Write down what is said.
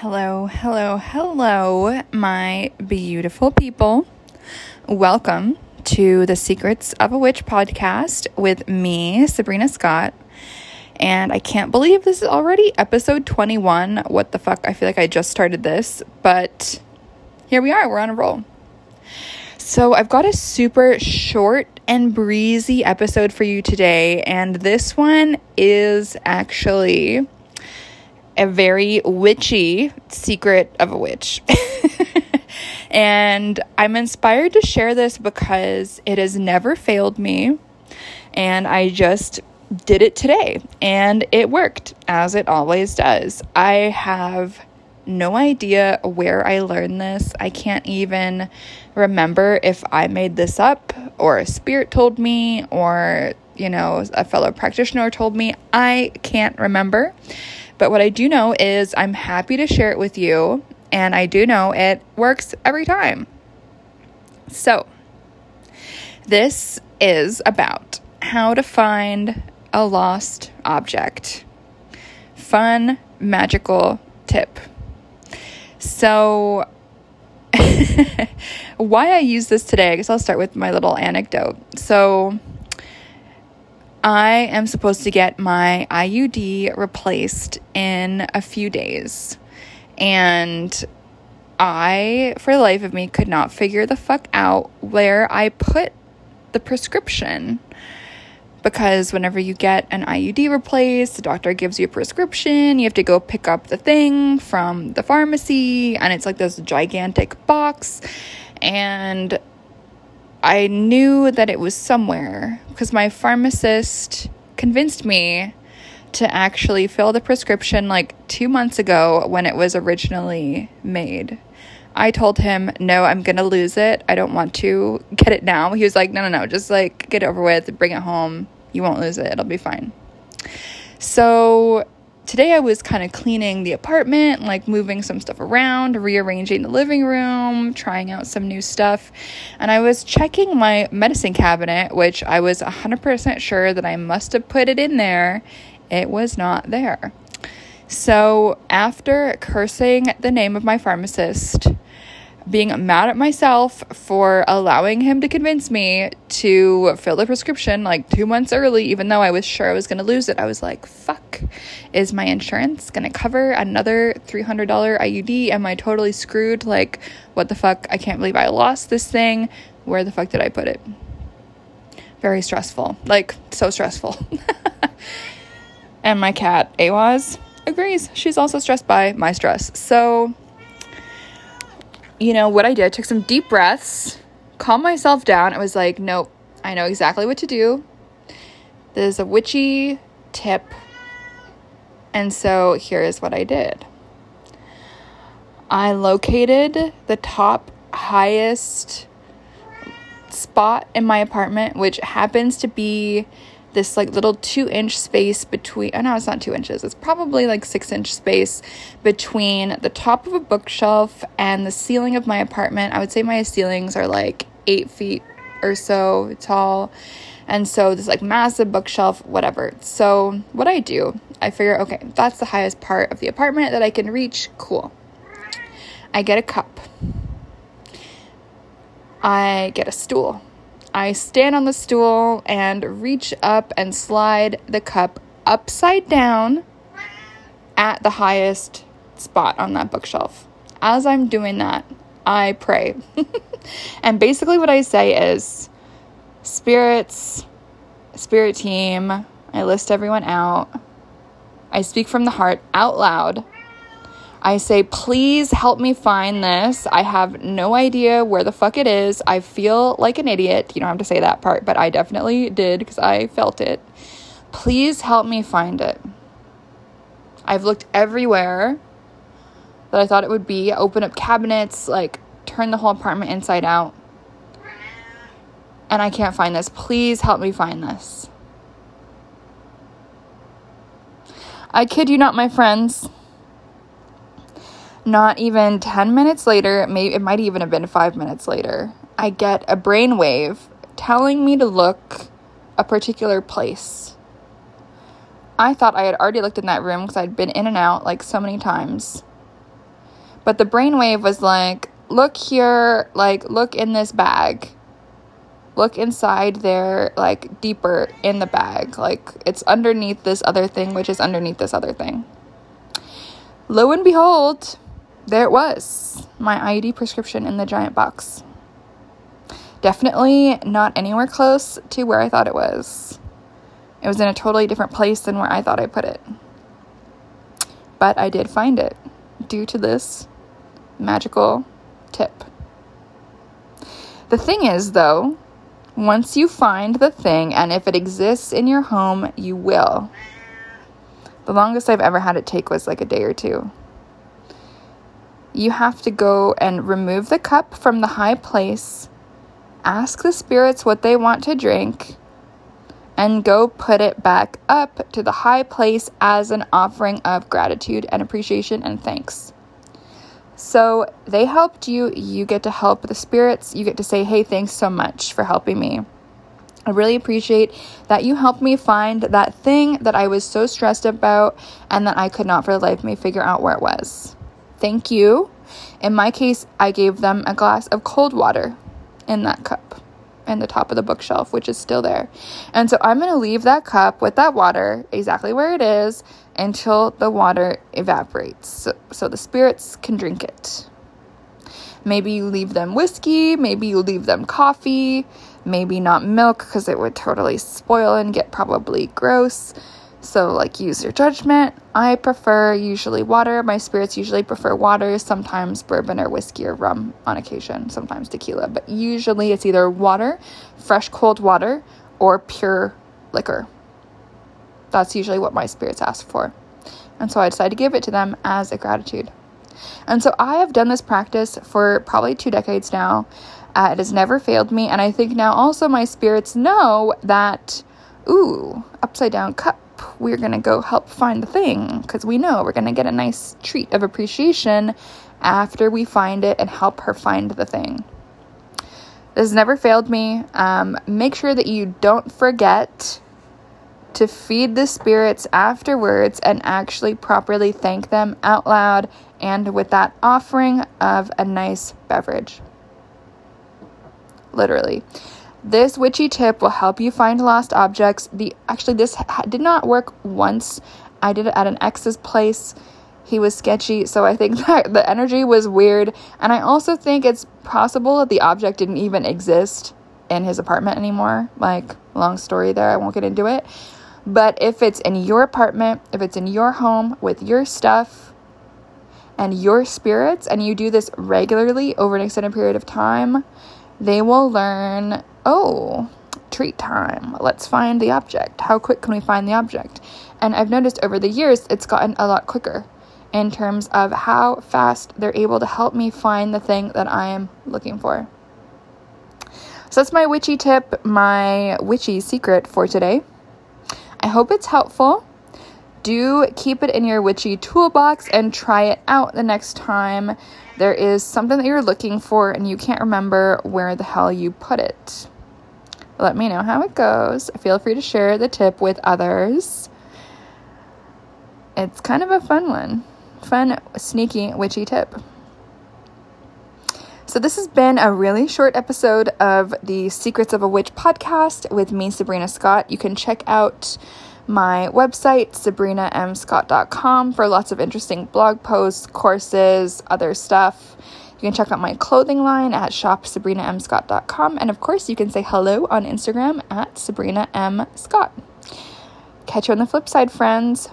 Hello, hello, hello, my beautiful people. Welcome to the Secrets of a Witch podcast with me, Sabrina Scott. And I can't believe this is already episode 21. What the fuck? I feel like I just started this, but here we are. We're on a roll. So, I've got a super short and breezy episode for you today, and this one is actually a very witchy secret of a witch. and I'm inspired to share this because it has never failed me. And I just did it today and it worked as it always does. I have no idea where I learned this. I can't even remember if I made this up or a spirit told me or, you know, a fellow practitioner told me. I can't remember. But what I do know is I'm happy to share it with you, and I do know it works every time. So, this is about how to find a lost object. Fun, magical tip. So, why I use this today, I guess I'll start with my little anecdote. So, I am supposed to get my IUD replaced in a few days. And I, for the life of me, could not figure the fuck out where I put the prescription. Because whenever you get an IUD replaced, the doctor gives you a prescription. You have to go pick up the thing from the pharmacy, and it's like this gigantic box. And I knew that it was somewhere because my pharmacist convinced me to actually fill the prescription like two months ago when it was originally made. I told him, no, I'm to lose it. I don't want to get it now. He was like, no, no, no, just like get it over with, bring it home. You won't lose it. It'll be fine. So today I was kind of cleaning the apartment, like moving some stuff around, rearranging the living room, trying out some new stuff. And I was checking my medicine cabinet, which I was 100% sure that I must have put it in there. It was not there. So, after cursing the name of my pharmacist, being mad at myself for allowing him to convince me to fill the prescription like two months early, even though I was sure I was going to lose it. I was like, fuck, is my insurance going to cover another $300 IUD? Am I totally screwed? Like, what the fuck? I can't believe I lost this thing. Where the fuck did I put it? Very stressful. Like, so stressful. and my cat, Awaz, agrees. She's also stressed by my stress. So, you know, what I did, I took some deep breaths, calmed myself down. I was like, nope, I know exactly what to do. There's a witchy tip. And so here is what I did I located the top highest spot in my apartment, which happens to be this like little two inch space between oh no it's not two inches it's probably like six inch space between the top of a bookshelf and the ceiling of my apartment. I would say my ceilings are like eight feet or so tall. And so this like massive bookshelf whatever. So what i do i figure okay that's the highest part of the apartment that i can reach. Cool. I get a cup. I get a stool I stand on the stool and reach up and slide the cup upside down at the highest spot on that bookshelf. As I'm doing that, I pray. and basically, what I say is spirits, spirit team, I list everyone out. I speak from the heart out loud I say, please help me find this. I have no idea where the fuck it is. I feel like an idiot. You don't have to say that part, but I definitely did because I felt it. Please help me find it. I've looked everywhere that I thought it would be. Open up cabinets, like turn the whole apartment inside out. And I can't find this. Please help me find this. I kid you not, my friends not even 10 minutes later, maybe it might even have been 5 minutes later, I get a brainwave telling me to look a particular place. I thought I had already looked in that room because I'd been in and out like so many times. But the brainwave was like, look here, like, look in this bag. Look inside there, like, deeper in the bag. Like, it's underneath this other thing, which is underneath this other thing. Lo and behold, there it was my IUD prescription in the giant box. Definitely not anywhere close to where I thought it was. It was in a totally different place than where I thought I put it. But I did find it due to this magical tip. The thing is, though, once you find the thing, and if it exists in your home, you will. The longest I've ever had it take was like a day or two. You have to go and remove the cup from the high place, ask the spirits what they want to drink, and go put it back up to the high place as an offering of gratitude and appreciation and thanks. So they helped you, you get to help the spirits, you get to say, hey, thanks so much for helping me. I really appreciate that you helped me find that thing that I was so stressed about and that I could not for the life of me figure out where it was. Thank you. In my case, I gave them a glass of cold water in that cup in the top of the bookshelf, which is still there. And so I'm going to leave that cup with that water exactly where it is until the water evaporates so, so the spirits can drink it. Maybe you leave them whiskey, maybe you leave them coffee, maybe not milk because it would totally spoil and get probably gross. So, like, use your judgment. I prefer usually water. My spirits usually prefer water, sometimes bourbon or whiskey or rum on occasion, sometimes tequila. But usually it's either water, fresh cold water, or pure liquor. That's usually what my spirits ask for. And so I decided to give it to them as a gratitude. And so I have done this practice for probably two decades now. Uh, it has never failed me. And I think now also my spirits know that, ooh, upside down cup we're going to go help find the thing because we know we're going to get a nice treat of appreciation after we find it and help her find the thing. This has never failed me. Um, make sure that you don't forget to feed the spirits afterwards and actually properly thank them out loud and with that offering of a nice beverage. Literally. This witchy tip will help you find lost objects. The actually this ha- did not work once. I did it at an ex's place. He was sketchy, so I think that the energy was weird, and I also think it's possible that the object didn't even exist in his apartment anymore. Like, long story there, I won't get into it. But if it's in your apartment, if it's in your home with your stuff and your spirits, and you do this regularly over an extended period of time, they will learn oh, treat time. Let's find the object. How quick can we find the object? And I've noticed over the years it's gotten a lot quicker in terms of how fast they're able to help me find the thing that I am looking for. So that's my witchy tip, my witchy secret for today. I hope it's helpful. Do keep it in your witchy toolbox and try it out the next time there is something that you're looking for and you can't remember where the hell you put it. Let me know how it goes. Feel free to share the tip with others. It's kind of a fun one. Fun, sneaky, witchy tip. So, this has been a really short episode of the Secrets of a Witch podcast with me, Sabrina Scott. You can check out my website, sabrinamscott.com, for lots of interesting blog posts, courses, other stuff. You can check out my clothing line at shopsabrinamscott.com. And of course, you can say hello on Instagram at Sabrina M. Scott. Catch you on the flip side, friends.